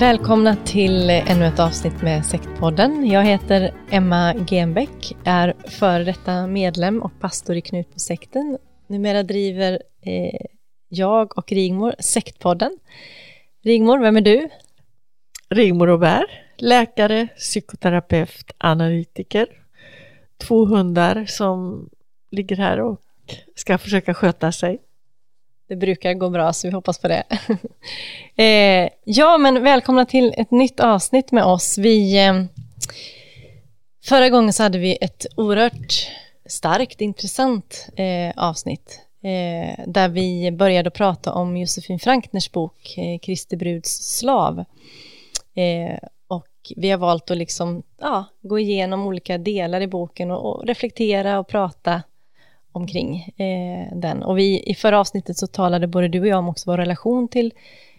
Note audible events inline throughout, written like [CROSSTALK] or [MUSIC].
Välkomna till ännu ett avsnitt med Sektpodden. Jag heter Emma Genbeck, är före detta medlem och pastor i Knutbysekten. Numera driver eh, jag och Rigmor Sektpodden. Rigmor, vem är du? Rigmor Robert, läkare, psykoterapeut, analytiker. Två hundar som ligger här och ska försöka sköta sig. Det brukar gå bra, så vi hoppas på det. [LAUGHS] eh, ja, men välkomna till ett nytt avsnitt med oss. Vi, eh, förra gången så hade vi ett oerhört starkt, intressant eh, avsnitt eh, där vi började prata om Josefin Frankners bok eh, Kristi bruds slav. Eh, och vi har valt att liksom, ja, gå igenom olika delar i boken och, och reflektera och prata omkring eh, den. Och vi, i förra avsnittet så talade både du och jag om också vår relation till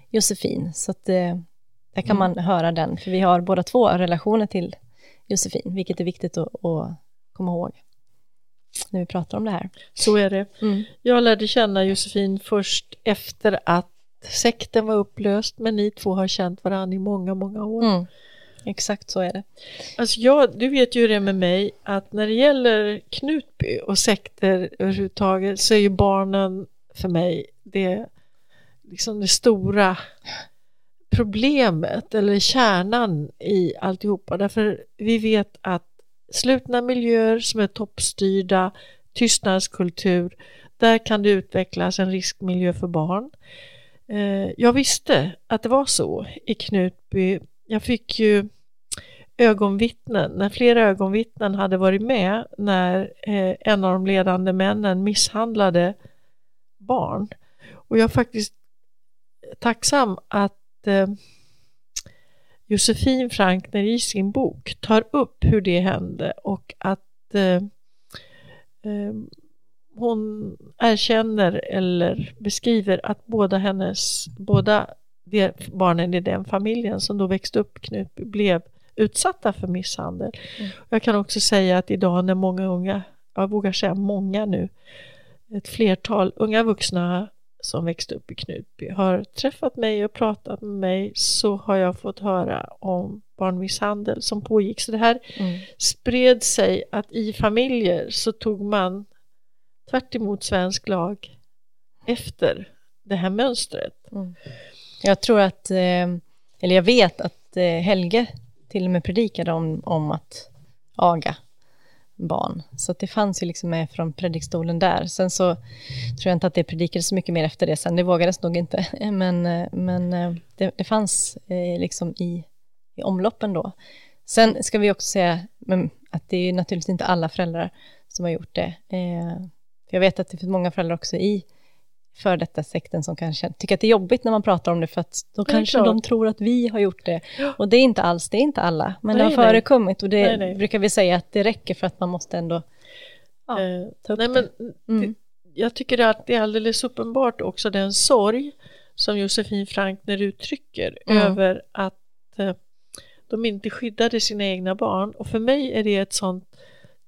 Josefin. Så att eh, där kan mm. man höra den, för vi har båda två relationer till Josefin, vilket är viktigt att, att komma ihåg när vi pratar om det här. Så är det. Mm. Jag lärde känna Josefin först efter att sekten var upplöst, men ni två har känt varandra i många, många år. Mm. Exakt så är det. Alltså jag, du vet ju det med mig att när det gäller Knutby och sekter överhuvudtaget så är ju barnen för mig det, liksom det stora problemet eller kärnan i alltihopa. Därför vi vet att slutna miljöer som är toppstyrda, tystnadskultur, där kan det utvecklas en riskmiljö för barn. Eh, jag visste att det var så i Knutby jag fick ju ögonvittnen, när flera ögonvittnen hade varit med när eh, en av de ledande männen misshandlade barn. Och jag är faktiskt tacksam att eh, Josefin Frankner i sin bok tar upp hur det hände och att eh, eh, hon erkänner eller beskriver att båda hennes, båda det, barnen i den familjen som då växte upp Knut blev utsatta för misshandel. Mm. Jag kan också säga att idag när många unga, jag vågar säga många nu, ett flertal unga vuxna som växte upp i Knutby har träffat mig och pratat med mig så har jag fått höra om barnmisshandel som pågick. Så det här mm. spred sig att i familjer så tog man tvärt svensk lag efter det här mönstret. Mm. Jag tror att, eh, eller jag vet att eh, Helge till och med predikade om, om att aga barn. Så det fanns ju liksom med från predikstolen där. Sen så tror jag inte att det predikades så mycket mer efter det sen. Det vågades nog inte. [LAUGHS] Men, eh, men det, det fanns liksom i, i omloppen då. Sen ska vi också säga att det är naturligtvis inte alla föräldrar som har gjort det. Jag vet att det finns många föräldrar också i för detta sekten som kanske tycker att det är jobbigt när man pratar om det, för att då kanske klart. de tror att vi har gjort det. Och det är inte alls, det är inte alla, men nej, det har förekommit och det nej, nej. brukar vi säga att det räcker för att man måste ändå ja, eh, ta upp nej, det. Men mm. Jag tycker att det är alldeles uppenbart också den sorg som Josefin Frankner uttrycker mm. över att eh, de inte skyddade sina egna barn och för mig är det ett sånt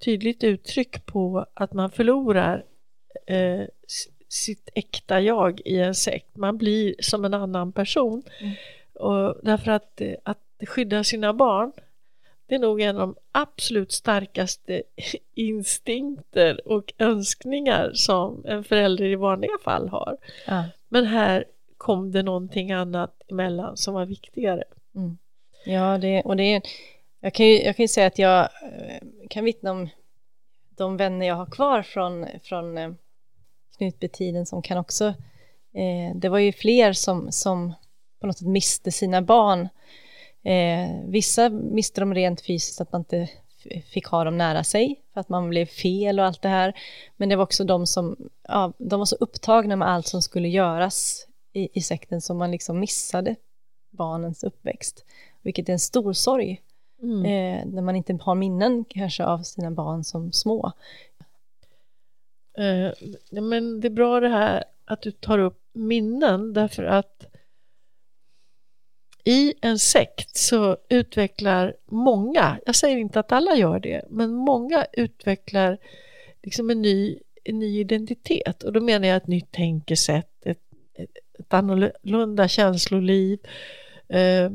tydligt uttryck på att man förlorar eh, sitt äkta jag i en sekt. Man blir som en annan person. Mm. Och därför att, att skydda sina barn det är nog en av de absolut starkaste [LAUGHS] instinkter och önskningar som en förälder i vanliga fall har. Ja. Men här kom det någonting annat emellan som var viktigare. Mm. Ja, det, och det är, jag, kan ju, jag kan ju säga att jag eh, kan vittna om de vänner jag har kvar från, från eh, Knutbytiden som kan också, eh, det var ju fler som, som på något sätt miste sina barn Eh, vissa miste de rent fysiskt, att man inte fick ha dem nära sig, för att man blev fel och allt det här. Men det var också de som, ja, de var så upptagna med allt som skulle göras i, i sekten, så man liksom missade barnens uppväxt, vilket är en stor sorg. Mm. Eh, när man inte har minnen kanske av sina barn som små. Eh, men det är bra det här att du tar upp minnen därför att i en sekt så utvecklar många, jag säger inte att alla gör det, men många utvecklar liksom en ny, en ny identitet och då menar jag ett nytt tänkesätt, ett, ett, annorlunda känsloliv, eh,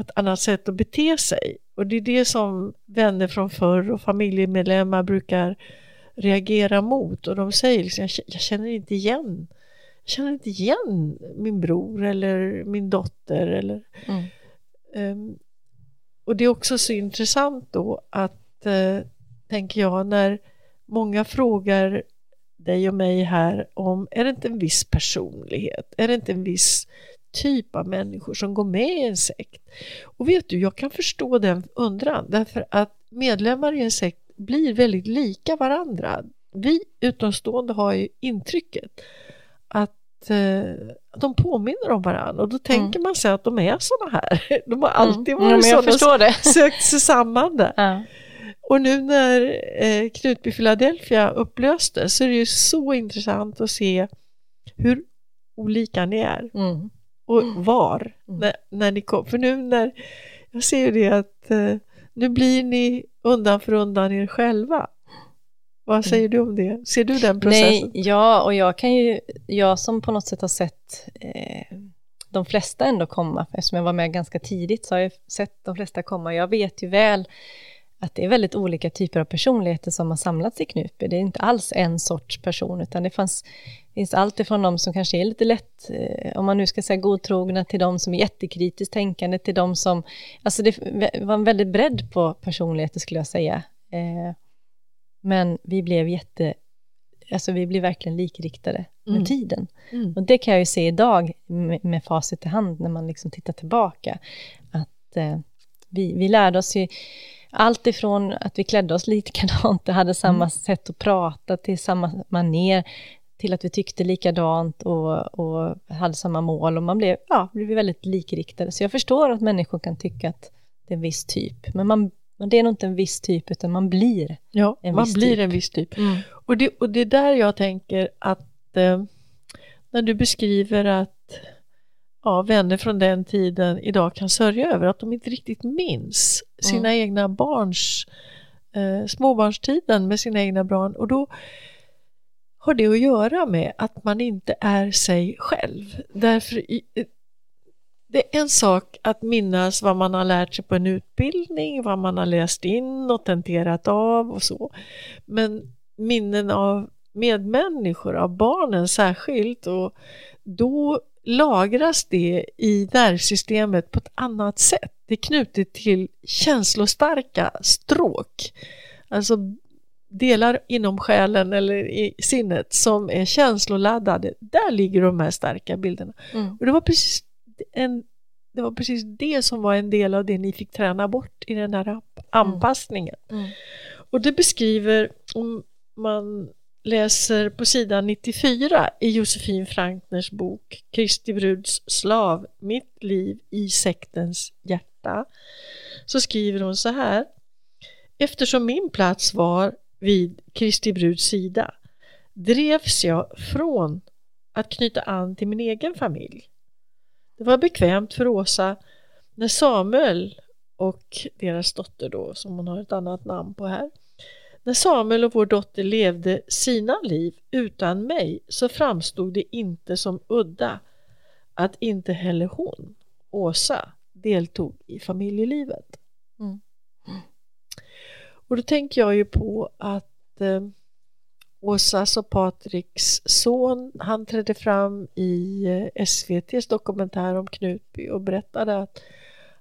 ett annat sätt att bete sig. Och det är det som vänner från förr och familjemedlemmar brukar reagera mot och de säger liksom, jag känner inte igen jag känner inte igen min bror eller min dotter. Eller, mm. um, och det är också så intressant då att, uh, tänker jag, när många frågar dig och mig här om, är det inte en viss personlighet? Är det inte en viss typ av människor som går med i en sekt? Och vet du, jag kan förstå den undran därför att medlemmar i en sekt blir väldigt lika varandra. Vi utomstående har ju intrycket att eh, de påminner om varandra och då tänker mm. man sig att de är sådana här. [LAUGHS] De har alltid mm. varit mm, sådana, [LAUGHS] sökt sig samman där. Ja. Och nu när eh, Knutby Philadelphia upplöstes så är det ju så intressant att se hur olika ni är. Mm. Och var, mm. när, när ni kom. För nu när, jag ser ju det att eh, nu blir ni undan för undan er själva. Vad säger du om det? Ser du den processen? Nej, ja, och jag kan ju, jag som på något sätt har sett eh, de flesta ändå komma, eftersom jag var med ganska tidigt så har jag sett de flesta komma. Jag vet ju väl att det är väldigt olika typer av personligheter som har samlats i Knutby. Det är inte alls en sorts person, utan det fanns, finns allt ifrån de som kanske är lite lätt, eh, om man nu ska säga godtrogna, till de som är jättekritiskt tänkande, till de som... Alltså det var en väldigt bredd på personligheter skulle jag säga. Eh, men vi blev jätte, alltså vi blev verkligen likriktade med mm. tiden. Mm. Och det kan jag ju se idag med, med facit i hand när man liksom tittar tillbaka. Att eh, vi, vi lärde oss ju allt ifrån att vi klädde oss likadant, hade samma mm. sätt att prata, till samma maner, till att vi tyckte likadant och, och hade samma mål och man blev, ja, blev väldigt likriktade. Så jag förstår att människor kan tycka att det är en viss typ, men man men det är nog inte en viss typ, utan man blir ja, en man viss blir typ. en viss typ. Mm. Och, det, och det är där jag tänker att eh, när du beskriver att ja, vänner från den tiden idag kan sörja över att de inte riktigt minns sina mm. egna barns eh, småbarnstiden med sina egna barn. Och då har det att göra med att man inte är sig själv. Därför i, det är en sak att minnas vad man har lärt sig på en utbildning, vad man har läst in och tenterat av och så. Men minnen av medmänniskor, av barnen särskilt, och då lagras det i nervsystemet på ett annat sätt. Det är knutet till känslostarka stråk, alltså delar inom själen eller i sinnet som är känsloladdade. Där ligger de här starka bilderna. Mm. Och det var precis en, det var precis det som var en del av det ni fick träna bort i den här anpassningen. Mm. Mm. Och det beskriver, om man läser på sidan 94 i Josefin Frankners bok Kristi bruds slav, mitt liv i sektens hjärta, så skriver hon så här. Eftersom min plats var vid Kristi bruds sida drevs jag från att knyta an till min egen familj det var bekvämt för Åsa när Samuel och deras dotter då, som hon har ett annat namn på här. När Samuel och vår dotter levde sina liv utan mig så framstod det inte som udda att inte heller hon, Åsa, deltog i familjelivet. Mm. Och då tänker jag ju på att eh, Åsas och Patriks son, han trädde fram i eh, SVTs dokumentär om Knutby och berättade att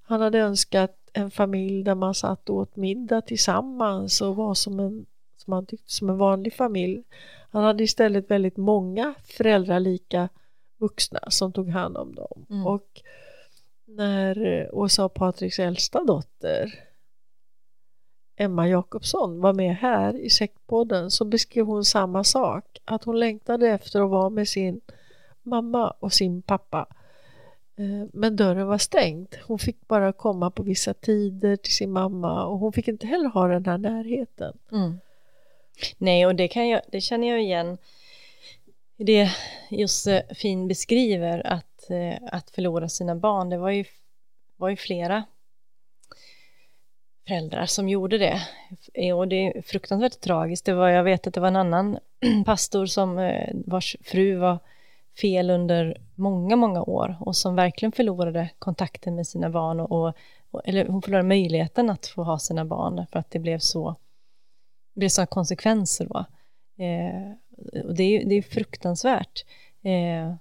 han hade önskat en familj där man satt och åt middag tillsammans och var som en, som han tyckte, som en vanlig familj. Han hade istället väldigt många föräldralika vuxna som tog hand om dem. Mm. Och när eh, Åsa och Patriks äldsta dotter Emma Jakobsson var med här i Sektpodden så beskrev hon samma sak, att hon längtade efter att vara med sin mamma och sin pappa. Eh, men dörren var stängd. Hon fick bara komma på vissa tider till sin mamma och hon fick inte heller ha den här närheten. Mm. Nej, och det, kan jag, det känner jag igen det Josefin beskriver, att, eh, att förlora sina barn. Det var ju, var ju flera föräldrar som gjorde det. Eh, och det är fruktansvärt tragiskt. Det var, jag vet att det var en annan [CLEARS THROAT] pastor som eh, vars fru var fel under många, många år och som verkligen förlorade kontakten med sina barn och, och eller hon förlorade möjligheten att få ha sina barn för att det blev så det blev sådana konsekvenser då. Eh, och det är, det är fruktansvärt. Eh,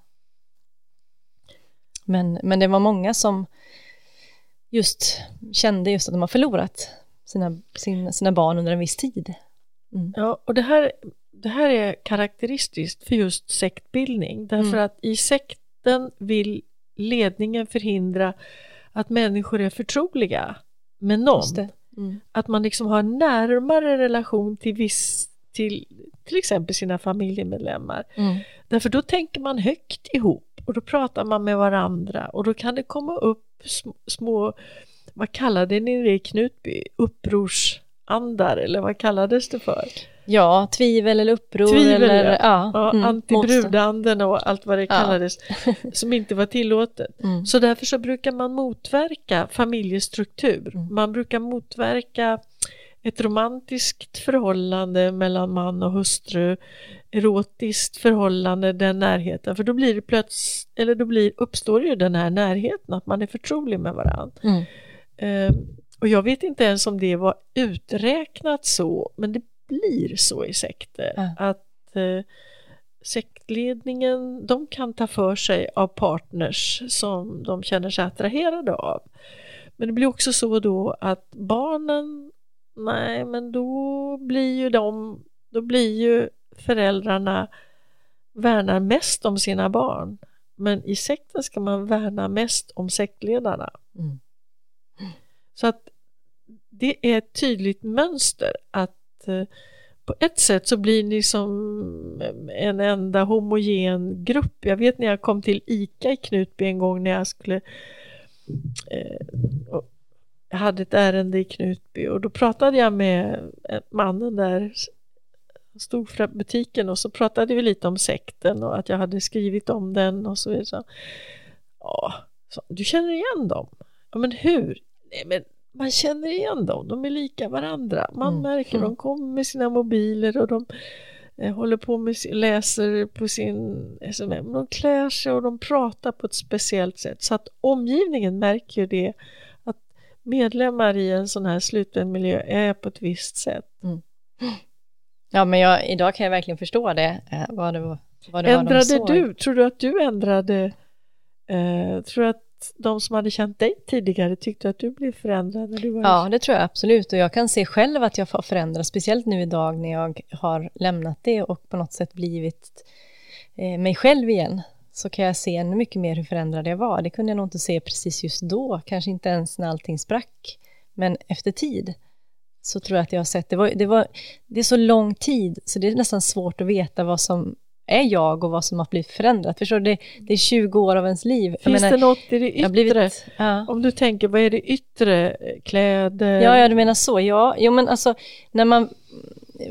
men, men det var många som just kände just att de har förlorat sina, sina, sina barn under en viss tid. Mm. Ja, och det här, det här är karaktäristiskt för just sektbildning därför mm. att i sekten vill ledningen förhindra att människor är förtroliga med någon. Mm. Att man liksom har närmare relation till viss till till exempel sina familjemedlemmar. Mm. Därför då tänker man högt ihop och då pratar man med varandra och då kan det komma upp små, vad kallade ni det i Knutby, upprorsandar eller vad kallades det för? Ja, tvivel eller uppror. Tvivel, eller, ja. ja, ja mm, antibrudanden och allt vad det kallades, ja. [LAUGHS] som inte var tillåtet. Mm. Så därför så brukar man motverka familjestruktur. Mm. Man brukar motverka ett romantiskt förhållande mellan man och hustru, erotiskt förhållande, den närheten, för då blir det plötsligt, eller då blir, uppstår ju den här närheten, att man är förtrolig med varandra. Mm. Uh, och jag vet inte ens om det var uträknat så, men det blir så i sekter, mm. att uh, sektledningen, de kan ta för sig av partners som de känner sig attraherade av. Men det blir också så då att barnen Nej, men då blir ju de, då blir ju föräldrarna värnar mest om sina barn. Men i sekten ska man värna mest om sektledarna. Mm. Så att det är ett tydligt mönster att eh, på ett sätt så blir ni som en enda homogen grupp. Jag vet när jag kom till ICA i Knutby en gång när jag skulle eh, jag hade ett ärende i Knutby och då pratade jag med mannen där stod för butiken och så pratade vi lite om sekten och att jag hade skrivit om den och så vidare. Så, ja, så, du känner igen dem? Ja, men hur? Nej, men man känner igen dem, de är lika varandra. Man mm. märker, mm. de kommer med sina mobiler och de eh, håller på med, läser på sin SMM. De klär sig och de pratar på ett speciellt sätt så att omgivningen märker det medlemmar i en sån här sluten miljö är på ett visst sätt. Mm. Ja, men jag, idag kan jag verkligen förstå det. Eh, vad det, vad det ändrade var de du, tror du att du ändrade, eh, tror du att de som hade känt dig tidigare tyckte att du blev förändrad? När du var ja, det tror jag absolut och jag kan se själv att jag förändras, speciellt nu idag när jag har lämnat det och på något sätt blivit eh, mig själv igen så kan jag se ännu mycket mer hur förändrad jag var. Det kunde jag nog inte se precis just då, kanske inte ens när allting sprack. Men efter tid så tror jag att jag har sett, det, var, det, var, det är så lång tid så det är nästan svårt att veta vad som är jag och vad som har blivit förändrat. Förstår du? Det, det är 20 år av ens liv. Finns menar, det något i det yttre? Blivit, ja. Om du tänker, vad är det yttre? Kläder? Ja, ja, du menar så. Ja, jo, men alltså när man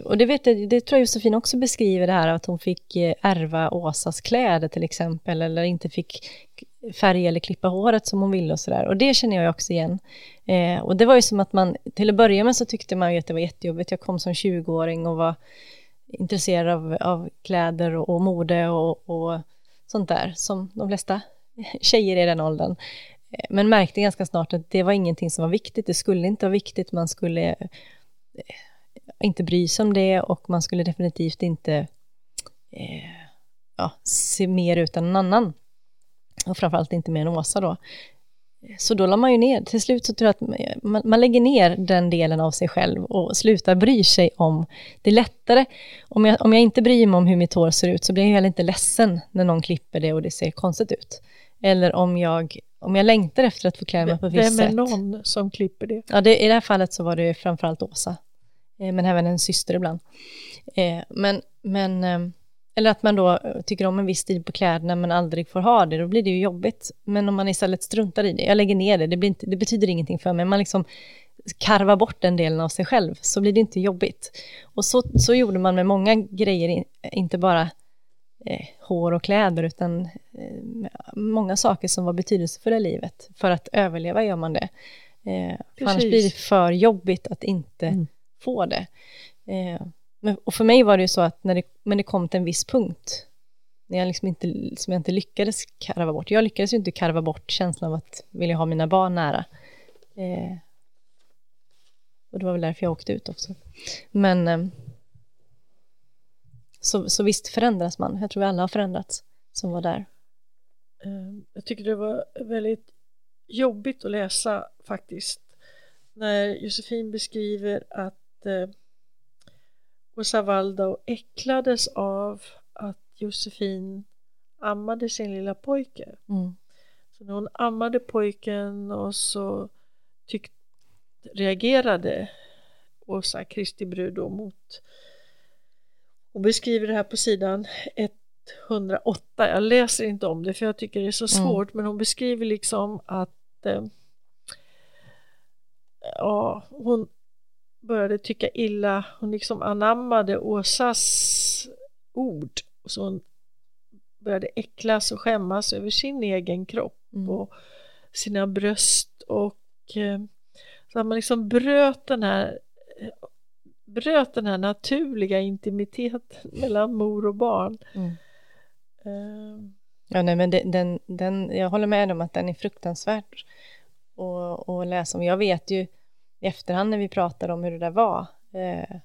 och det, vet jag, det tror jag Josefin också beskriver det här att hon fick eh, ärva Åsas kläder till exempel eller inte fick färga eller klippa håret som hon ville och sådär. Och det känner jag också igen. Eh, och det var ju som att man, till att börja med så tyckte man ju att det var jättejobbigt. Jag kom som 20-åring och var intresserad av, av kläder och, och mode och, och sånt där, som de flesta [LAUGHS] tjejer i den åldern. Eh, men märkte ganska snart att det var ingenting som var viktigt. Det skulle inte vara viktigt. Man skulle eh, inte bry sig om det och man skulle definitivt inte eh, ja, se mer ut än någon annan. Och framförallt inte mer än Åsa då. Så då la man ju ner, till slut så tror jag att man, man, lägger ner den delen av sig själv och slutar bry sig om, det är lättare, om jag, om jag inte bryr mig om hur mitt hår ser ut så blir jag heller inte ledsen när någon klipper det och det ser konstigt ut. Eller om jag, om jag längtar efter att få klä mig på ett visst sätt. Vem är någon som klipper det? Ja, det, i det här fallet så var det framförallt Åsa, men även en syster ibland. Eh, men, men eh, eller att man då tycker om en viss stil på kläderna men aldrig får ha det, då blir det ju jobbigt. Men om man istället struntar i det, jag lägger ner det, det, inte, det betyder ingenting för mig, man liksom karvar bort den delen av sig själv, så blir det inte jobbigt. Och så, så gjorde man med många grejer, inte bara eh, hår och kläder, utan eh, många saker som var betydelsefulla i livet. För att överleva gör man det. Eh, annars blir det för jobbigt att inte mm få det. Eh, men, och för mig var det ju så att när det, men det kom till en viss punkt, när jag liksom inte, som jag inte lyckades karva bort. Jag lyckades ju inte karva bort känslan av att vilja ha mina barn nära. Eh, och det var väl därför jag åkte ut också. Men eh, så, så visst förändras man. Jag tror vi alla har förändrats som var där. Eh, jag tycker det var väldigt jobbigt att läsa faktiskt när Josefin beskriver att eh, Åsa Waldau äcklades av att Josefin ammade sin lilla pojke. Mm. Så när hon ammade pojken och så tyck, reagerade Åsa, Kristi brud, då mot och beskriver det här på sidan 108. Jag läser inte om det för jag tycker det är så mm. svårt mm. men hon beskriver liksom att eh, ja, hon började tycka illa, hon liksom anammade Åsas ord. Så hon började äcklas och skämmas över sin egen kropp mm. och sina bröst och eh, så att man liksom bröt den här bröt den här naturliga intimiteten [LAUGHS] mellan mor och barn. Mm. Uh. Ja, nej, men den, den, den, jag håller med om att den är fruktansvärt att, att läsa om. Jag vet ju i efterhand när vi pratade om hur det där var. Eh,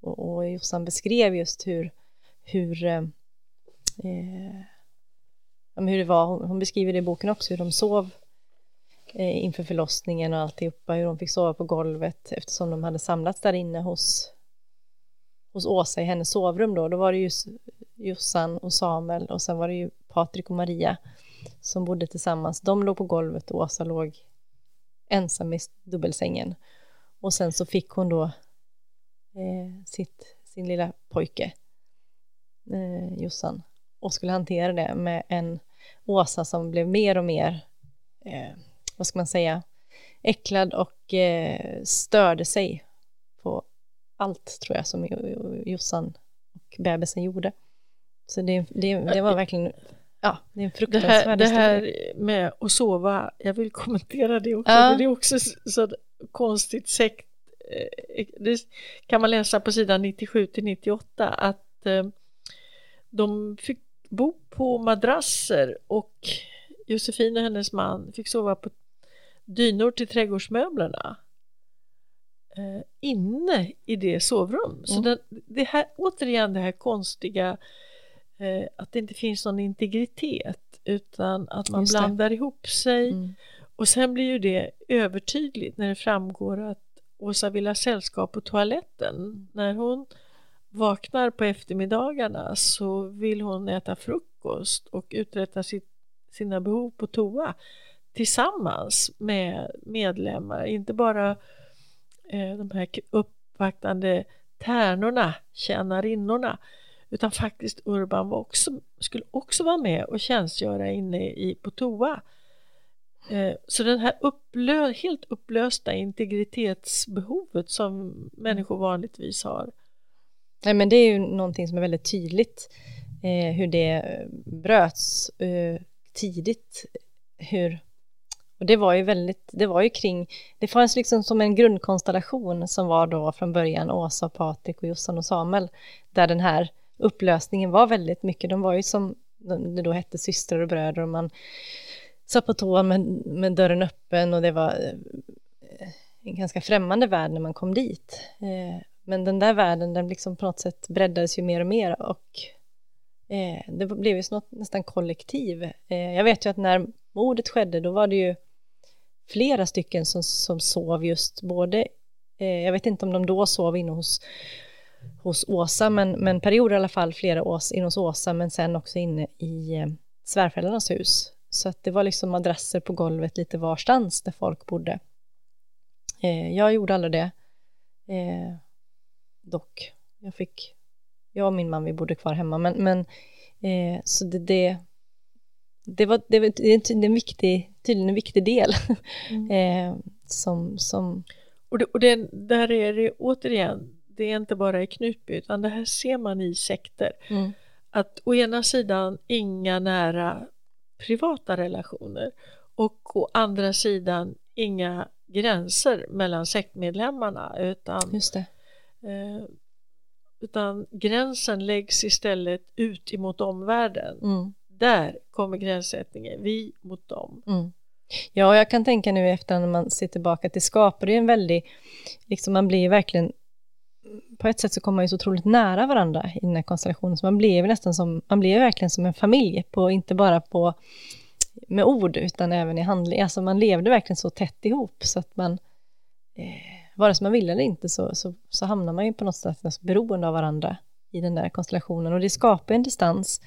och, och Jossan beskrev just hur, hur, eh, hur det var. Hon, hon, beskriver det i boken också, hur de sov eh, inför förlossningen och alltihopa, hur de fick sova på golvet eftersom de hade samlats där inne hos, hos Åsa i hennes sovrum då. Då var det ju Jossan och Samuel och sen var det ju Patrik och Maria som bodde tillsammans. De låg på golvet och Åsa låg ensam i dubbelsängen. Och sen så fick hon då eh, sitt, sin lilla pojke, eh, Jossan, och skulle hantera det med en Åsa som blev mer och mer, eh, vad ska man säga, äcklad och eh, störde sig på allt tror jag som Jossan och bebisen gjorde. Så det, det, det var verkligen Ja, det är en fruktansvärd det här, det här med att sova, jag vill kommentera det också, ja. det är också så konstigt sekt. Eh, det kan man läsa på sidan 97 till 98 att eh, de fick bo på madrasser och Josefin och hennes man fick sova på dynor till trädgårdsmöblerna eh, inne i det sovrum. Mm. Så det, det här, återigen det här konstiga eh, att det inte finns någon integritet utan att man blandar ihop sig mm. och sen blir ju det övertydligt när det framgår att Åsa vill ha sällskap på toaletten. Mm. När hon vaknar på eftermiddagarna så vill hon äta frukost och uträtta sitt, sina behov på toa tillsammans med medlemmar, inte bara eh, de här uppvaktande tärnorna, tjänarinnorna utan faktiskt Urban var också, skulle också vara med och tjänstgöra inne i, på toa. Eh, så den här upplö, helt upplösta integritetsbehovet som människor vanligtvis har. Nej, men det är ju någonting som är väldigt tydligt eh, hur det eh, bröts eh, tidigt hur, och det var ju väldigt, det var ju kring, det fanns liksom som en grundkonstellation som var då från början Åsa, Patrik och Jossan och Samuel, där den här upplösningen var väldigt mycket, de var ju som det då hette systrar och bröder och man satt på tå med, med dörren öppen och det var eh, en ganska främmande värld när man kom dit. Eh, men den där världen, den liksom på något sätt breddades ju mer och mer och eh, det blev ju något nästan kollektiv. Jag vet ju att när mordet skedde, då var det ju flera stycken som, som sov just både, jag vet inte om de då sov inne hos hos Åsa, men, men perioder i alla fall flera års inne hos Åsa, men sen också inne i eh, svärföräldrarnas hus. Så att det var liksom madrasser på golvet lite varstans där folk bodde. Eh, jag gjorde aldrig det. Eh, dock, jag fick, jag och min man, vi bodde kvar hemma, men, men eh, så det, det, det var, det, det är en viktig, tydligen en viktig del mm. [LAUGHS] eh, som, som och, det, och det, där är det återigen det är inte bara i Knutby utan det här ser man i sekter. Mm. Att å ena sidan inga nära privata relationer och å andra sidan inga gränser mellan sektmedlemmarna utan, det. Eh, utan gränsen läggs istället ut emot omvärlden. Mm. Där kommer gränssättningen, vi mot dem. Mm. Ja, jag kan tänka nu efter när man ser tillbaka att det skapar ju en väldig, liksom man blir verkligen på ett sätt så kommer man ju så otroligt nära varandra i den här konstellationen, så man blir nästan som, man blir verkligen som en familj, på, inte bara på, med ord, utan även i handling. Alltså man levde verkligen så tätt ihop, så att man, eh, vare sig man ville eller inte, så, så, så hamnar man ju på något sätt alltså, beroende av varandra i den där konstellationen, och det skapar en distans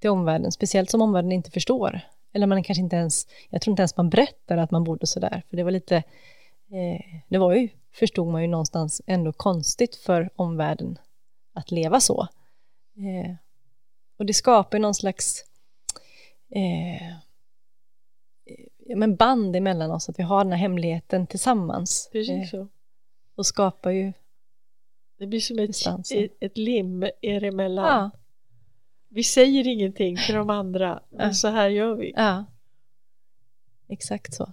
till omvärlden, speciellt som omvärlden inte förstår. Eller man kanske inte ens, jag tror inte ens man berättar att man bodde sådär, för det var lite, eh, det var ju förstod man ju någonstans ändå konstigt för omvärlden att leva så. Eh, och det skapar någon slags eh, men band emellan oss, att vi har den här hemligheten tillsammans. Precis så. Eh, och skapar ju Det blir som ett, ett lim er emellan. Ja. Vi säger ingenting till de andra, men ja. så här gör vi. Ja, exakt så.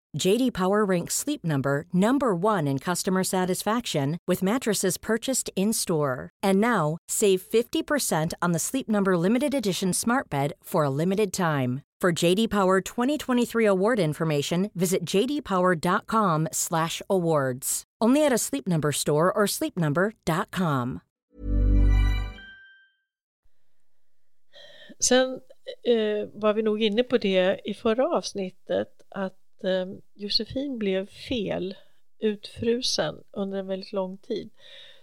JD Power ranks Sleep Number number 1 in customer satisfaction with mattresses purchased in-store. And now, save 50% on the Sleep Number limited edition Smart Bed for a limited time. For JD Power 2023 award information, visit jdpower.com/awards. Only at a Sleep Number store or sleepnumber.com. Sen eh, var vi nog inne på det i förra avsnittet att eh, Josefin blev fel utfrusen under en väldigt lång tid.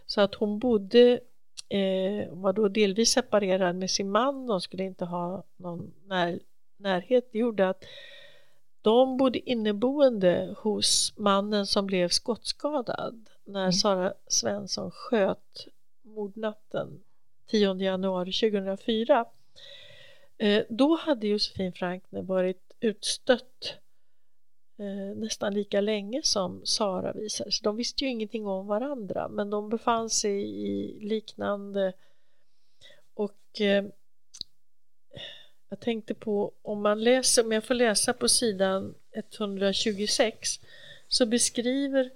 Så att hon bodde, eh, var då delvis separerad med sin man, de skulle inte ha någon när, närhet. Det gjorde att de bodde inneboende hos mannen som blev skottskadad när mm. Sara Svensson sköt mordnatten 10 januari 2004. Eh, då hade Josefin Frankner varit utstött eh, nästan lika länge som Sara visade sig. De visste ju ingenting om varandra men de befann sig i liknande och eh, jag tänkte på om man läser, om jag får läsa på sidan 126 så beskriver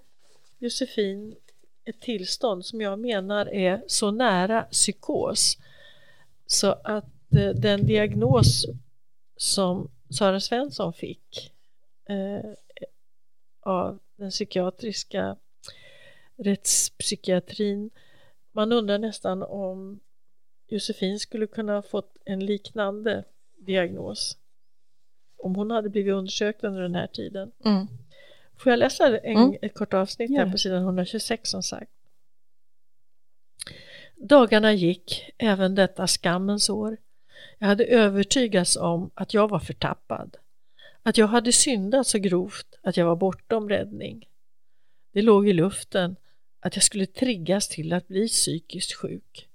Josefin ett tillstånd som jag menar är så nära psykos så att eh, den diagnos som Sara Svensson fick eh, av den psykiatriska rättspsykiatrin man undrar nästan om Josefin skulle kunna ha fått en liknande diagnos om hon hade blivit undersökt under den här tiden. Mm. Får jag läsa en, Mm. ett kort avsnitt här på sidan 126 som sagt. Dagarna gick, även detta skammens år. Jag hade övertygats om att jag var förtappad. Att jag hade syndat så grovt att jag var bortom räddning. Det låg i luften att jag skulle triggas till att bli psykiskt sjuk.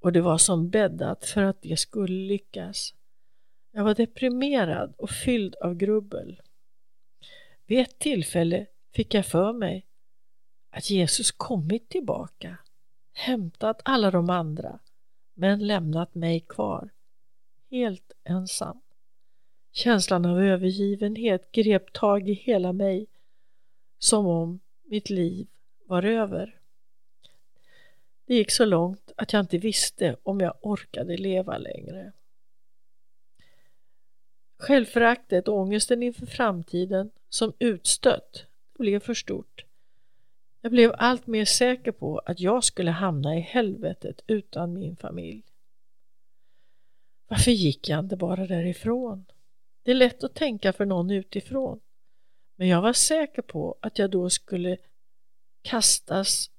Och det var som bäddat för att det skulle lyckas. Jag var deprimerad och fylld av grubbel. Vid ett tillfälle fick jag för mig att Jesus kommit tillbaka, hämtat alla de andra, men lämnat mig kvar, helt ensam. Känslan av övergivenhet grep tag i hela mig, som om mitt liv var över. Det gick så långt att jag inte visste om jag orkade leva längre. Självföraktet och ångesten inför framtiden som utstött blev för stort. Jag blev allt mer säker på att jag skulle hamna i helvetet utan min familj. Varför gick jag inte bara därifrån? Det är lätt att tänka för någon utifrån. Men jag var säker på att jag då skulle kastas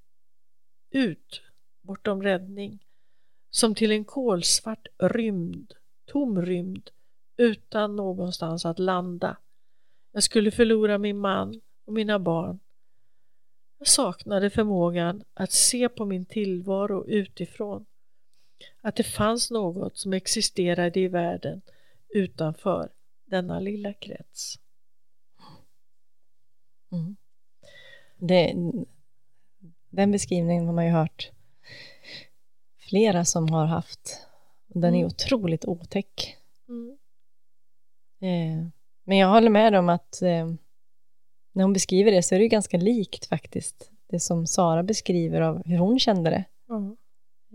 ut bortom räddning som till en kolsvart rymd, tom rymd utan någonstans att landa. Jag skulle förlora min man och mina barn. Jag saknade förmågan att se på min tillvaro utifrån. Att det fanns något som existerade i världen utanför denna lilla krets. Mm. Det, den beskrivningen har man ju hört flera som har haft. Den är Mm. otroligt otäck. Mm. Eh, men jag håller med om att eh, när hon beskriver det så är det ju ganska likt faktiskt det som Sara beskriver av hur hon kände det. Mm.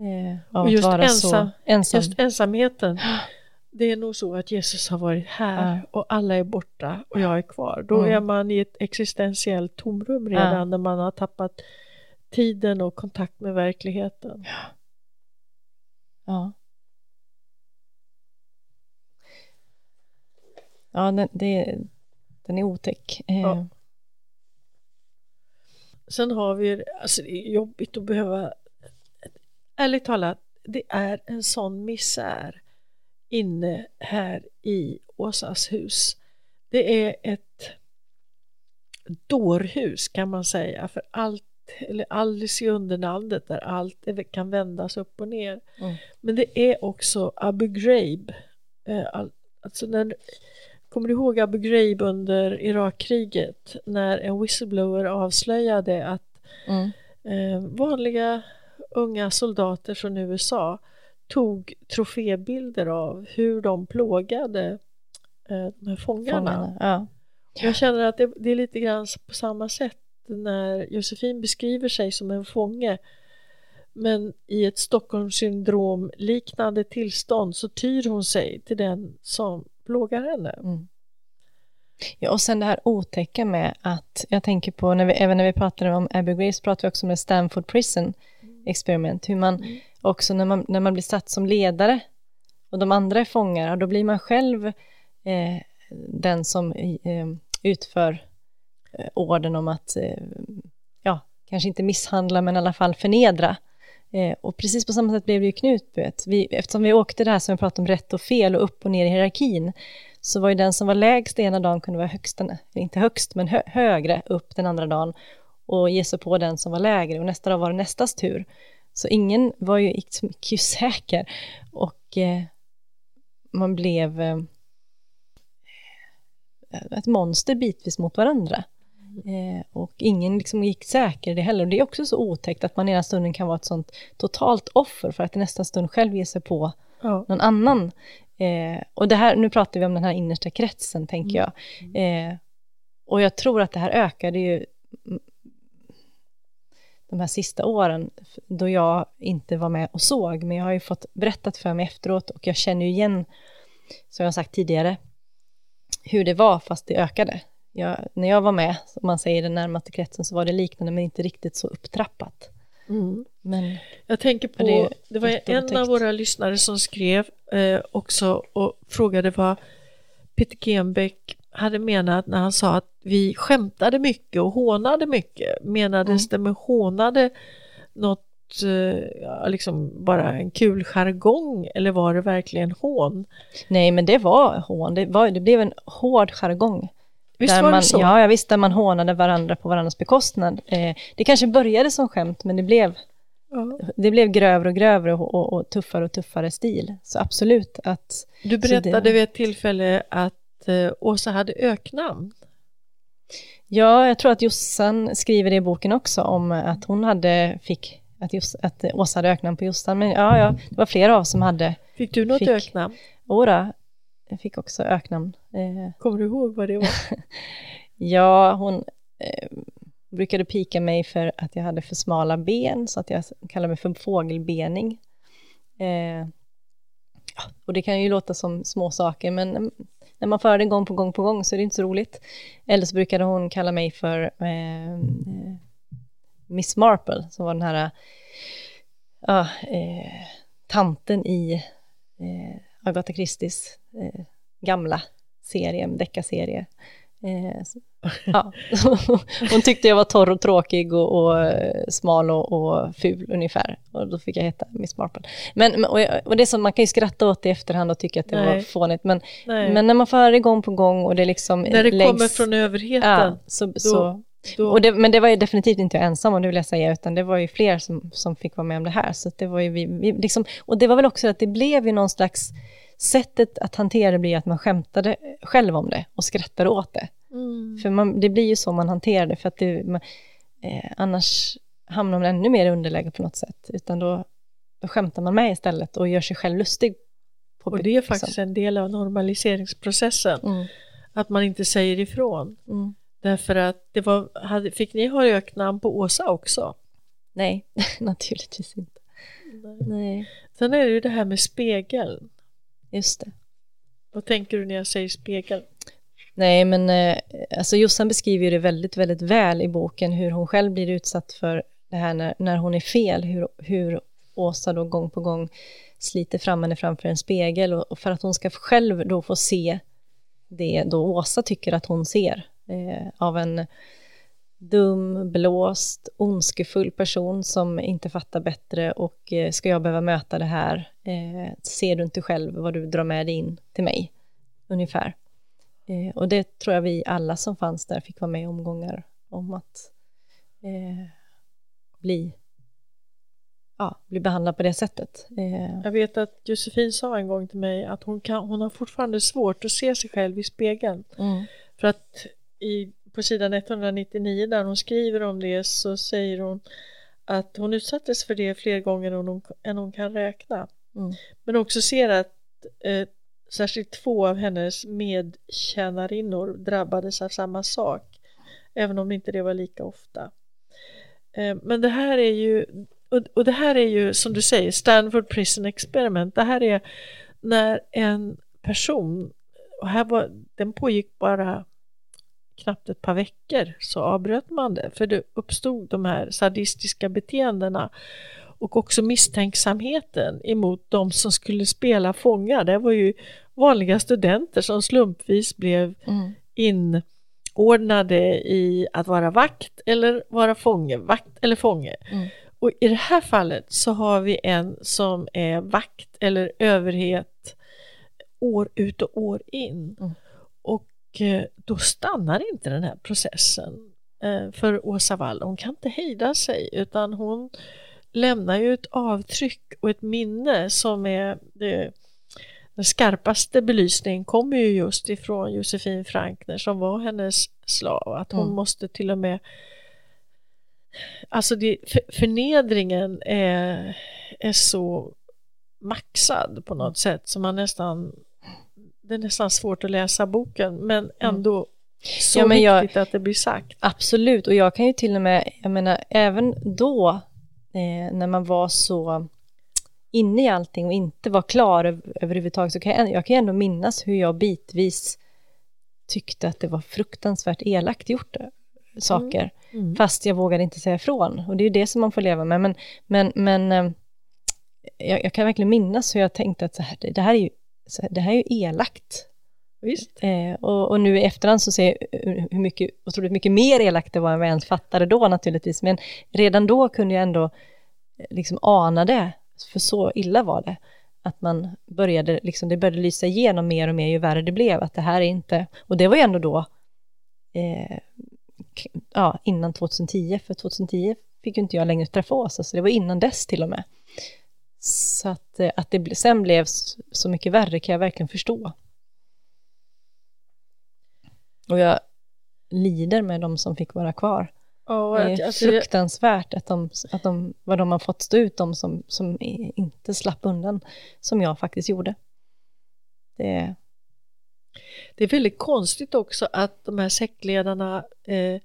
Eh, Och just ensam- ensam. Just ensamheten. [GASPS] Det är nog så att Jesus har varit här Ja. och alla är borta och jag är kvar. Då Mm. är man i ett existentiellt tomrum redan Ja. när man har tappat tiden och kontakt med verkligheten. Ja. Ja, den, det, den är otäck. Eh, Ja. Sen har vi, alltså det är jobbigt att behöva, ärligt talat, det är en sån misär inne här i Åsas hus. Det är ett dårhus kan man säga för allt, eller Alice i underlandet där allt kan vändas upp och ner. Mm. Men det är också Abu Ghraib. Eh, all- Alltså när, kommer du ihåg Abu Ghraib under Irakkriget när en whistleblower avslöjade att mm, eh, vanliga unga soldater från USA tog trofébilder av hur de plågade eh, de här fångarna. fångarna. Ja. Jag känner att det, det är lite grann på samma sätt när Josefin beskriver sig som en fånge men i ett Stockholmssyndrom liknande tillstånd så tyr hon sig till den som plågar henne. Mm. Ja, och sen det här otäcka med att, jag tänker på, när vi, även när vi pratade om Ghraib så pratade vi också om Stanford Prison Experiment, hur man också när man, när man blir satt som ledare och de andra är fångar, då blir man själv eh, den som eh, utför eh, orden om att, eh, ja, kanske inte misshandla, men i alla fall förnedra. Eh, och precis på samma sätt blev det ju Knutbyet. Vi, eftersom vi åkte det här som vi pratade om rätt och fel och upp och ner i hierarkin, så var ju den som var lägst ena dagen kunde vara högst, inte högst, men hö, högre upp den andra dagen och ge sig på den som var lägre och nästa dag var det nästas tur. Så ingen var ju, ju säker och eh, man blev eh, ett monster bitvis mot varandra. Eh, och ingen liksom gick säker det heller. Och det är också så otäckt att man ena stunden kan vara ett sånt totalt offer för att i nästa stund själv ge sig på Ja. någon annan. Eh, och det här, nu pratar vi om den här innersta kretsen, tänker jag. Eh, och jag tror att det här ökade ju mm, de här sista åren, då jag inte var med och såg, men jag har ju fått berättat för mig efteråt och jag känner ju igen, som jag sagt tidigare, hur det var fast det ökade. Jag, när jag var med, som man säger, den närmaste kretsen så var det liknande men inte riktigt så upptrappat. Mm. Men Jag tänker på, det, det var en av våra lyssnare som skrev eh, också och frågade vad Peter Genbeck hade menat när han sa att vi skämtade mycket och hånade mycket. Menades Mm. det med hånade något, eh, liksom bara en kul jargong eller var det verkligen hån? nej, men det var hån. Det, var, det blev en hård jargong. Visst där var det man, så? Ja, jag visste att man hånade varandra på varandras bekostnad. Eh, det kanske började som skämt, men det blev, Ja. det blev grövre och grövre och, och, och tuffare och tuffare stil. Så absolut att, Du berättade det- vid ett tillfälle att eh, Åsa hade öknamn. ja, jag tror att Jossan skriver det i boken också om att hon hade, fick, att, just, att Åsa hade öknamn på Jossan. Men ja, ja, det var flera av oss som hade, Fick du något Fick. öknamn? Ora fick också öknamn. Eh, Kommer du ihåg vad det var? [LAUGHS] Ja, hon eh, brukade pika mig för att jag hade för smala ben, så att jag kallade mig för fågelbening. Eh, och det kan ju låta som små saker, men mm, när man för det gång på gång på gång så är det inte så roligt. Eller så brukade hon kalla mig för eh, eh Miss Marple, som var den här eh, tanten i eh, Agatha Christies eh, gamla serie, deckarserie. Eh, ja. [LAUGHS] Hon tyckte jag var torr och tråkig och, och eh, smal och, och ful ungefär. Och då fick jag heta Miss Marple. Men, och, och det som, man kan ju skratta åt det i efterhand och tycka att det var Nej. fånigt. Men, Nej. men när man får höra det gång på gång och det liksom När det läggs- kommer från överheten. Ja, så, så, då, och det, men det var ju definitivt inte jag ensam om det vill jag säga, utan det var ju fler som, som fick vara med om det här. Så det var ju vi, vi liksom, och det var väl också att det blev ju någon slags, sättet att hantera det blir att man skämtade själv om det och skrattade åt det. Mm. För man, det blir ju så man hanterar det, för att det, man, eh, annars hamnar man ännu mer i underläge på något sätt, utan då, då skämtar man med istället och gör sig själv lustig. På, Och det är faktiskt en del av normaliseringsprocessen. Mm, Att man inte säger ifrån. mm. Därför att det var, hade, fick ni ha öknamn på Åsa också? Nej, [LAUGHS] naturligtvis inte. Nej, Sen är det ju det här med spegeln. just det. Vad tänker du när jag säger spegel? Nej, men eh, alltså Jossan beskriver ju det väldigt, väldigt väl i boken, hur hon själv blir utsatt för det här när, när hon är fel, hur, hur Åsa då gång på gång sliter fram henne framför en spegel och, och för att hon ska själv då få se det då Åsa tycker att hon ser eh, av en dum, blåst, ondskefull person som inte fattar bättre och eh, ska jag behöva möta det här? Eh, ser du inte själv vad du drar med dig in till mig? Ungefär. Eh, och det tror jag vi alla som fanns där fick vara med omgångar om att eh, bli, ja, bli behandlad på det sättet. Eh, Jag vet att Josefin sa en gång till mig att hon, kan, hon har fortfarande svårt att se sig själv i spegeln. mm, För att i, på sidan 199 där hon skriver om det så säger hon att hon utsattes för det fler gånger än hon, än hon kan räkna. mm, Men också ser att eh, särskilt två av hennes medtjänarinnor drabbades av samma sak. Även om inte det var lika ofta. Eh, men det här är ju, och det här är ju som du säger, Stanford Prison Experiment. Det här är när en person, och här var, den pågick bara knappt ett par veckor så avbröt man det för det uppstod de här sadistiska beteendena och också misstänksamheten emot de som skulle spela fångar. Det var ju vanliga studenter som slumpvis blev mm, inordnade i att vara vakt eller vara fånge, vakt eller fånge. Mm. Och i det här fallet så har vi en som är vakt eller överhet år ut och år in. Mm. Och eh, då stannar inte den här processen eh, för Åsa Wall. Hon kan inte hejda sig utan hon lämnar ju ett avtryck och ett minne som är det, den skarpaste belysningen kommer ju just ifrån Josefin Frankner som var hennes slav. Att hon Mm. måste till och med Alltså det, för, förnedringen är, är så maxad på något sätt så man nästan det är nästan svårt att läsa boken men ändå så Mm. Ja, men jag- viktigt att det blir sagt. Absolut, och jag kan ju till och med, jag menar, även då, eh, när man var så inne i allting och inte var klar över, överhuvudtaget, så kan jag, jag kan ändå minnas hur jag bitvis tyckte att det var fruktansvärt elakt gjort saker. Mm. Fast jag vågade inte säga ifrån. Och det är ju det som man får leva med. Men, men, men eh, jag, jag kan verkligen minnas hur jag tänkte att så här, det, här är ju, här, det här är ju elakt. Visst. Eh, och, och nu i efterhand så ser jag hur- mycket, otroligt mycket mer elakt det var än vad jag ens fattade då naturligtvis. Men redan då kunde jag ändå eh, liksom ana det. För så illa var det. Att man började, liksom, det började lysa igenom mer och mer ju värre det blev. Att det här är inte, och det var ju ändå då, eh, ja, innan 2010. För 2010 fick ju inte jag längre träffa Åsa, så det var innan dess till och med. Så att, eh, att det sen blev så mycket värre kan jag verkligen förstå. Och jag lider med de som fick vara kvar. Ja, Det är alltså, fruktansvärt att de, att de, vad de har fått stå ut, de som, som inte slapp undan, som jag faktiskt gjorde. Det, Det är väldigt konstigt också att de här sektledarna eh,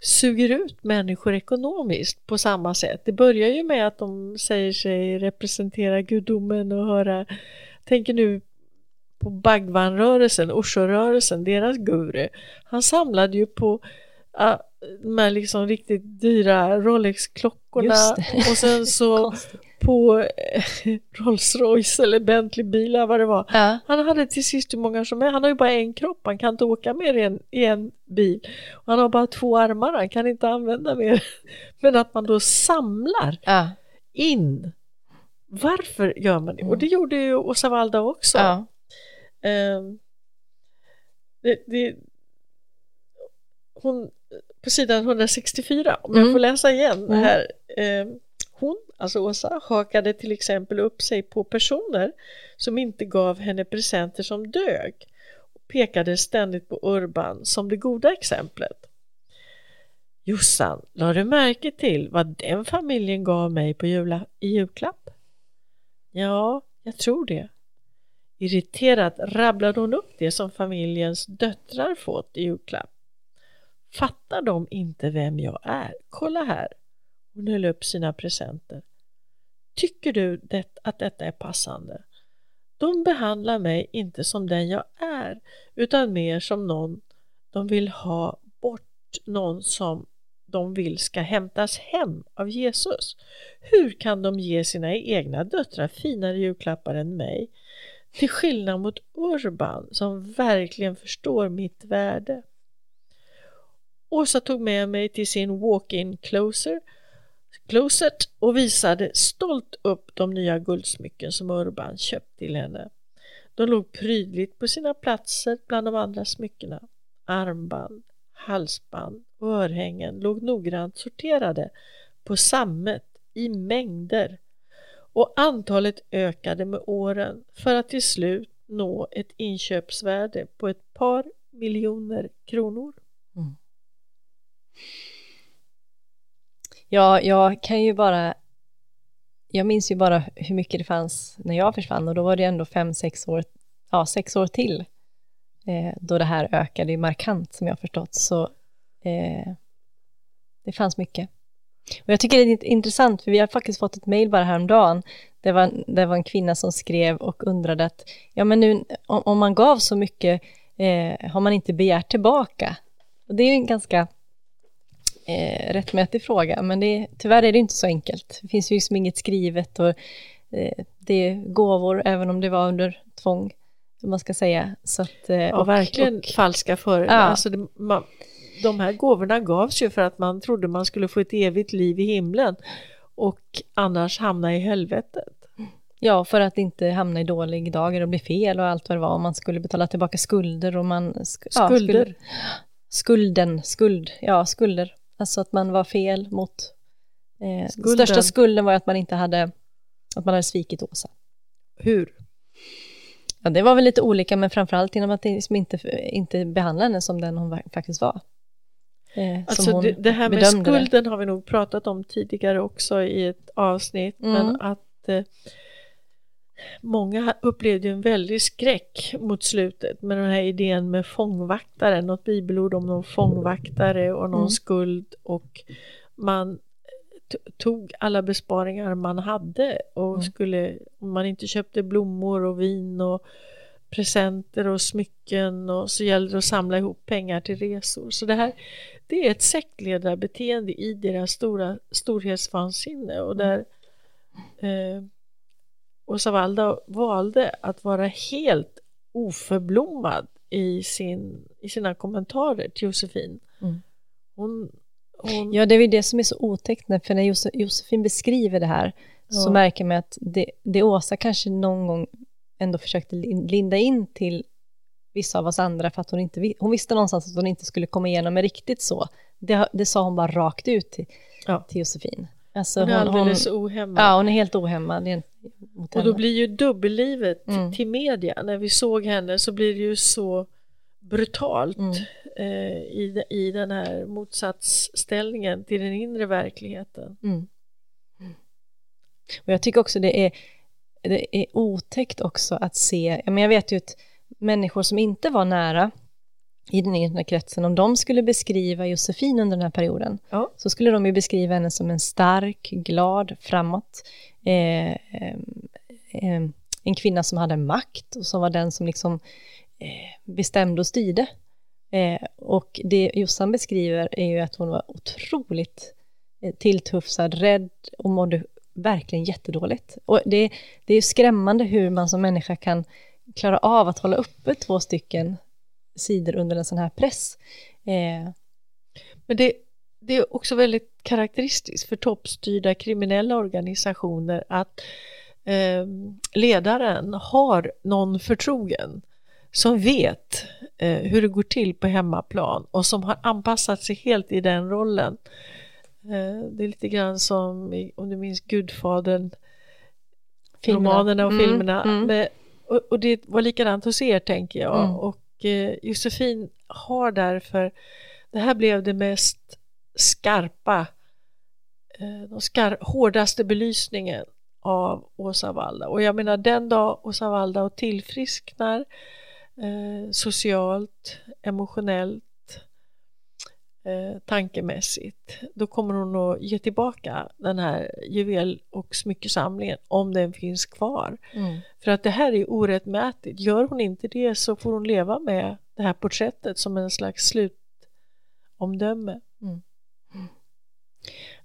suger ut människor ekonomiskt på samma sätt. Det börjar ju med att de säger sig representera gudomen och höra, tänker nu på Bhagwan-rörelsen, Osho-rörelsen, deras guru. Han samlade ju på uh, de här liksom riktigt dyra Rolex-klockorna och sen så [LAUGHS] på eh, Rolls-Royce eller Bentley-bilar vad det var. Ja, Han hade till sist hur många som är. Han har ju bara en kropp, han kan inte åka mer i en, i en bil. Och han har bara två armar, han kan inte använda mer. [LAUGHS] Men att man då samlar ja, in. Varför gör man det? Och det gjorde ju Åsa Walda också. ja. Ehm, det, det, hon, på sidan 164, om jag Mm. får läsa igen Mm. här. ehm, hon, alltså Åsa, hakade till exempel upp sig på personer som inte gav henne presenter som dög och pekade ständigt på Urban som det goda exemplet. Jossan, la du märke till vad den familjen gav mig på jula, i julklapp? Ja, jag tror det. Irriterat rabblade hon upp det som familjens döttrar fått i julklapp. Fattar de inte vem jag är? Kolla här. Hon höll upp sina presenter. Tycker du det, att detta är passande? De behandlar mig inte som den jag är utan mer som någon de vill ha bort, någon som de vill ska hämtas hem av Jesus. Hur kan de ge sina egna döttrar finare julklappar än mig? Till skillnad mot Urban som verkligen förstår mitt värde. Åsa tog med mig till sin walk-in closer, closet och visade stolt upp de nya guldsmycken som Urban köpt till henne. De låg prydligt på sina platser bland de andra smyckena. Armband, halsband och örhängen låg noggrant sorterade på sammet i mängder och antalet ökade med åren för att till slut nå ett inköpsvärde på ett par miljoner kronor. Mm. Ja, jag kan ju bara... Jag minns ju bara hur mycket det fanns när jag försvann och då var det ändå fem, sex år, ja, sex år till eh, då det här ökade ju markant som jag har förstått. Så eh, det fanns mycket. Och jag tycker det är intressant för vi har faktiskt fått ett mejl bara häromdagen. Det var, det var en kvinna som skrev och undrade att ja men nu om, om man gav så mycket eh, har man inte begärt tillbaka? Och det är ju en ganska eh, rättmätig fråga, men det, tyvärr är det inte så enkelt. Det finns ju liksom inget skrivet och eh, det är gåvor, även om det var under tvång, om man ska säga. Så att, eh, Ja, verkligen och- falska för. Ja. Alltså det, man, de här gåvorna gavs ju för att man trodde man skulle få ett evigt liv i himlen och annars hamna i helvetet. Ja, för att inte hamna i dålig dagar och bli fel och allt vad det var. Om man skulle betala tillbaka skulder och man... sk- ja, Skulder. skulle- skulden, skuld, ja skulder. Alltså att man var fel mot... Eh, Skulden. största skulden var att man inte hade... Att man hade svikit Åsa. Hur? Ja, det var väl lite olika, men framförallt genom att liksom inte, inte behandla henne som den hon faktiskt var. Eh, Alltså det, det här med bedömde det. skulden har vi nog pratat om tidigare också i ett avsnitt. Mm. Men att eh, många upplevde en väldig skräck mot slutet med den här idén med fångvaktare, något bibelord om någon fångvaktare och någon Mm. skuld och man tog alla besparingar man hade och Mm. skulle, om man inte köpte blommor och vin och presenter och smycken och så gäller det att samla ihop pengar till resor. Så det här det är ett sektledarbeteende i deras stora storhetsvansinne och där eh, Åsa Walda valde att vara helt oförblommad i, sin, i sina kommentarer till Josefin. Mm. Hon, hon... Ja, det är ju det som är så otäckt, för när Josefin beskriver det här ja. så märker man att det, det Åsa kanske någon gång ändå försökte linda in till vissa av oss andra för att hon inte hon visste någonstans att hon inte skulle komma igenom med riktigt så. Det, det sa hon bara rakt ut till, ja. till Josefin. Alltså hon är hon, alldeles hon, ohämmad. Ja, hon är helt ohämmad. Och då blir ju dubbellivet mm. till media, när vi såg henne så blir det ju så brutalt mm. eh, i, i den här motsatsställningen till den inre verkligheten. Mm. Och jag tycker också det är, det är otäckt också att se, men jag vet ju att människor som inte var nära i den inre kretsen, om de skulle beskriva Josefin under den här perioden, ja. så skulle de ju beskriva henne som en stark, glad, framåt, eh, eh, eh, en kvinna som hade makt och som var den som liksom eh, bestämde och styrde. Eh, och det Jossan beskriver är ju att hon var otroligt eh, tilltufsad, rädd och mådde verkligen jättedåligt. Och det, det är skrämmande hur man som människa kan klara av att hålla uppe två stycken sidor under en sån här press. Eh. Men det, det är också väldigt karaktäristiskt för toppstyrda kriminella organisationer att eh, ledaren har någon förtrogen som vet eh, hur det går till på hemmaplan och som har anpassat sig helt i den rollen. Eh, det är lite grann som, om du minns Gudfadern, filmerna. romanerna och mm, filmerna. Mm. Med, och, och, det var likadant hos er tänker jag. Mm. Och eh, Josefin har därför, det här blev det mest skarpa, eh, de skar, hårdaste belysningen av Åsa Walda. Och jag menar den dag Åsa Walda tillfrisknar eh, socialt, emotionellt, eh, tankemässigt, då kommer hon att ge tillbaka den här juvel och smyckesamlingen om den finns kvar. Mm. För att det här är orättmätigt. Gör hon inte det så får hon leva med det här porträttet som en slags slutomdöme. Mm.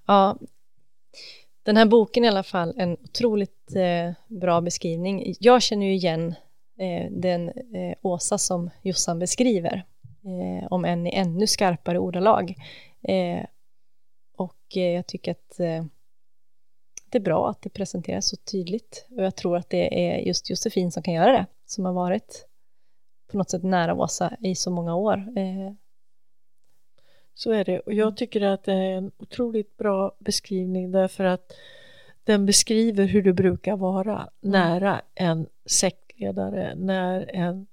Ja, den här boken i alla fall, en otroligt eh, bra beskrivning. Jag känner ju igen eh, den eh, Åsa som Jossan beskriver eh, om än i ännu skarpare ordalag. Eh, och eh, jag tycker att eh, det är bra att det presenteras så tydligt och jag tror att det är just Josefin som kan göra det, som har varit på något sätt nära Åsa i så många år. Eh. Så är det och jag tycker att det är en otroligt bra beskrivning därför att den beskriver hur det brukar vara mm. nära en sektledare, när en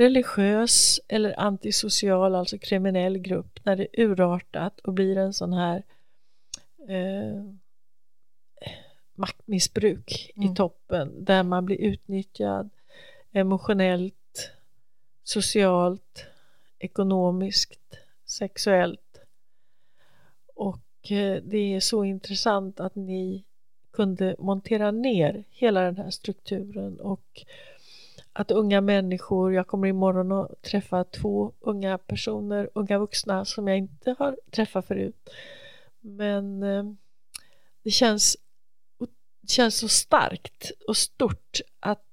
religiös eller antisocial, alltså kriminell grupp, när det är urartat och blir en sån här eh, maktmissbruk mm. i toppen där man blir utnyttjad emotionellt, socialt, ekonomiskt, sexuellt. Och eh, det är så intressant att ni kunde montera ner hela den här strukturen och att unga människor, jag kommer imorgon att träffa två unga personer, unga vuxna som jag inte har träffat förut. Men eh, det känns, det känns så starkt och stort att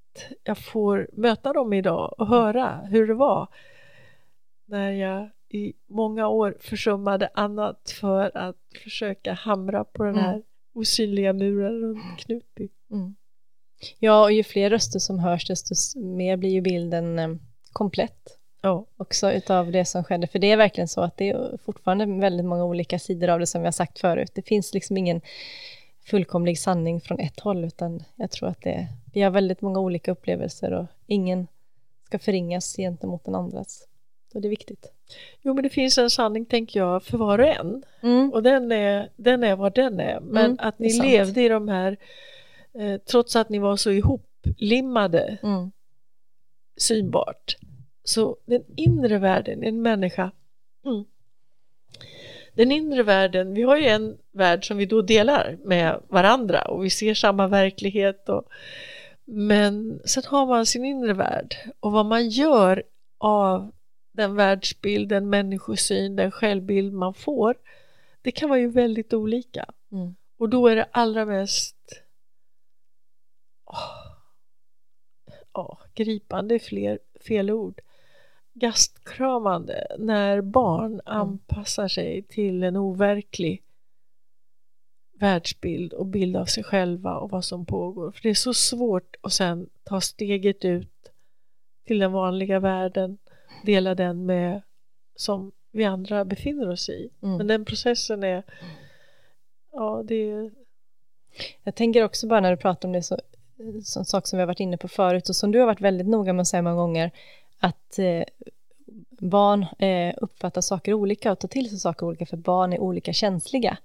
jag får möta dem idag och höra hur det var när jag i många år försummade annat för att försöka hamra på den här mm. osynliga muren runt Knutby. Mm. Ja, och ju fler röster som hörs, desto mer blir ju bilden eh, komplett. Ja. Också utav det som skedde. För det är verkligen så att det är fortfarande väldigt många olika sidor av det som vi har sagt förut. Det finns liksom ingen fullkomlig sanning från ett håll, utan jag tror att det, vi har väldigt många olika upplevelser och ingen ska förringas gentemot den andras. Och det är viktigt. Jo, men det finns en sanning, tänker jag, för var och en. Mm. Och den är, den är vad den är. Men mm, att ni levde i de här eh, trots att ni var så ihoplimmade mm. synbart. Så den inre världen, en människa, mm. den inre världen, vi har ju en värld som vi då delar med varandra och vi ser samma verklighet och Men sen har man sin inre värld och vad man gör av den världsbild, den människosyn, den självbild man får det kan vara ju väldigt olika. Mm. Och då är det allra mest åh, gripande är fler, fel ord gastkramande när barn anpassar sig till en overklig världsbild och bild av sig själva och vad som pågår. För det är så svårt att sen ta steget ut till den vanliga världen, dela den med som vi andra befinner oss i. Mm. Men den processen är, ja det är, Jag tänker också bara när du pratar om det, så, Eh, som sak som vi har varit inne på förut och som du har varit väldigt noga med att säga många gånger, att eh, barn eh, uppfattar saker olika och tar till sig saker olika för barn är olika känsliga.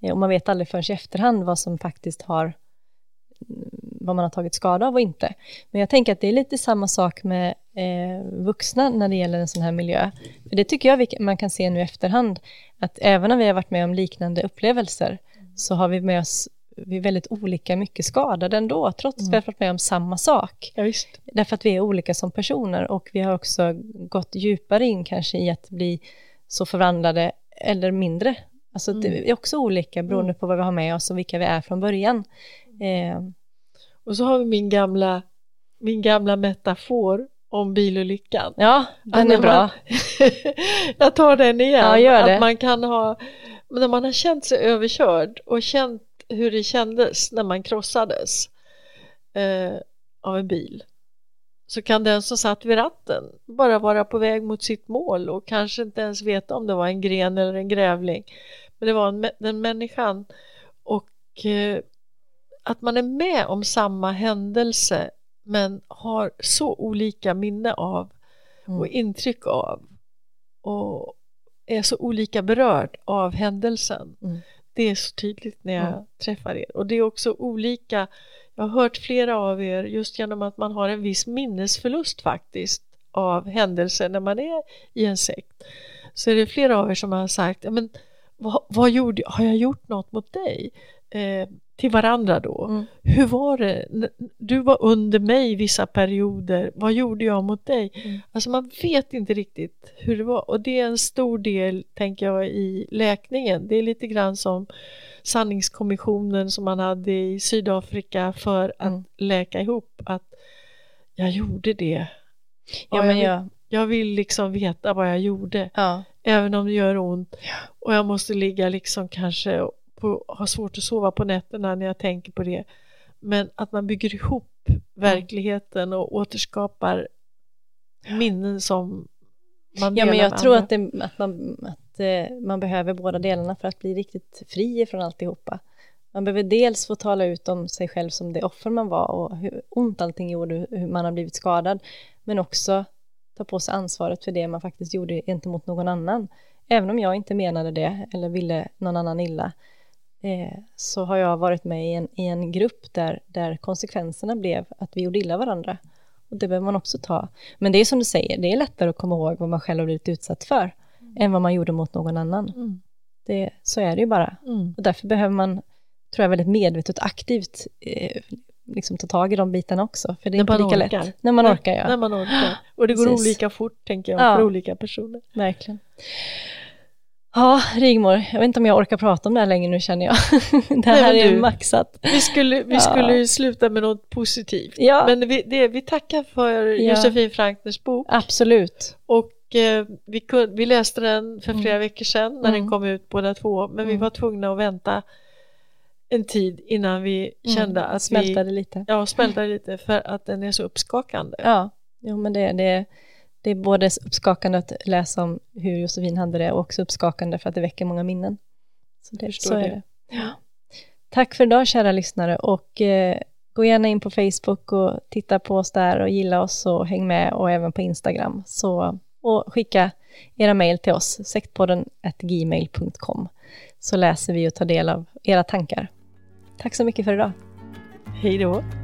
Eh, och man vet aldrig förrän i efterhand vad som faktiskt har mm, vad man har tagit skada av och inte. Men jag tänker att det är lite samma sak med eh, vuxna när det gäller en sån här miljö. För det tycker jag vi, man kan se nu i efterhand, att även om vi har varit med om liknande upplevelser, så har vi med oss, vi är väldigt olika mycket skadade ändå, trots att vi har varit med om samma sak. ja visst. Därför att vi är olika som personer och vi har också gått djupare in kanske i att bli så förvandlade eller mindre. Alltså det är också olika beroende på vad vi har med oss och vilka vi är från början. Eh, Och så har vi min gamla, min gamla metafor om bilolyckan. ja, den är bra. Man, [LAUGHS] jag tar den igen. Ja, gör det. Att man kan ha, när man har känt sig överkörd och känt hur det kändes när man krossades eh, av en bil så kan den som satt vid ratten bara vara på väg mot sitt mål och kanske inte ens veta om det var en gren eller en grävling. Men det var en, den människan och eh, att man är med om samma händelse men har så olika minne av och intryck av och är så olika berörd av händelsen. Mm. Det är så tydligt när jag Mm. träffar er och det är också olika jag har hört flera av er just genom att man har en viss minnesförlust faktiskt av händelser när man är i en sekt så är det flera av er som har sagt "Ja, men, vad, vad gjorde? Har jag gjort något mot dig? Eh, till varandra då. Mm. Hur var det? Du var under mig vissa perioder. Vad gjorde jag mot dig? Mm. Alltså man vet inte riktigt hur det var och det är en stor del, tänker jag, i läkningen. Det är lite grann som sanningskommissionen som man hade i Sydafrika för att Mm. läka ihop att jag gjorde det. Ja, men jag, jag, vill, jag vill liksom veta vad jag gjorde ja, även om det gör ont och jag måste ligga liksom kanske på, ha svårt att sova på nätterna när jag tänker på det men att man bygger ihop verkligheten och återskapar minnen som man ja delar men jag tror att, det, att, man, att eh, man behöver båda delarna för att bli riktigt fri från alltihopa. Man behöver dels få tala ut om sig själv som det offer man var och hur ont allting gjorde, hur man har blivit skadad, men också ta på sig ansvaret för det man faktiskt gjorde gentemot någon annan. Även om jag inte menade det eller ville någon annan illa, eh, så har jag varit med i en, i en grupp där, där konsekvenserna blev att vi gjorde illa varandra. Och det behöver man också ta. Men det är som du säger, det är lättare att komma ihåg vad man själv har blivit utsatt för, än vad man gjorde mot någon annan. Mm. Det, så är det ju bara. Mm. Och därför behöver man, tror jag, väldigt medvetet och aktivt eh, liksom ta tag i de bitarna också. För det är inte lika orkar. lätt. När man orkar, ja. När man orkar. Och det går Precis. olika fort tänker jag Ja. för olika personer. Verkligen. Ja, Rigmor, jag vet inte om jag orkar prata om det här längre nu känner jag. [LAUGHS] det här Nej, är du- maxat. Vi skulle, vi Ja. skulle sluta med något positivt. Ja. Men vi, det, vi tackar för Ja. Josefin Frankners bok. Absolut. Och eh, vi, kun, vi läste den för Mm. flera veckor sedan när Mm. den kom ut båda två. Men vi Mm. var tvungna att vänta en tid innan vi kände att Smältade vi lite. ja, smältade lite för att den är så uppskakande. Ja, jo, men det, det, det är både uppskakande att läsa om hur Josefin hade det och också uppskakande för att det väcker många minnen. Så, det, så är det. det. Ja. Tack för idag kära lyssnare och eh, gå gärna in på Facebook och titta på oss där och gilla oss och häng med och även på Instagram. Så, och skicka era mejl till oss, sektpodden gmail.com så läser vi och tar del av era tankar. Tack så mycket för idag. Hej då!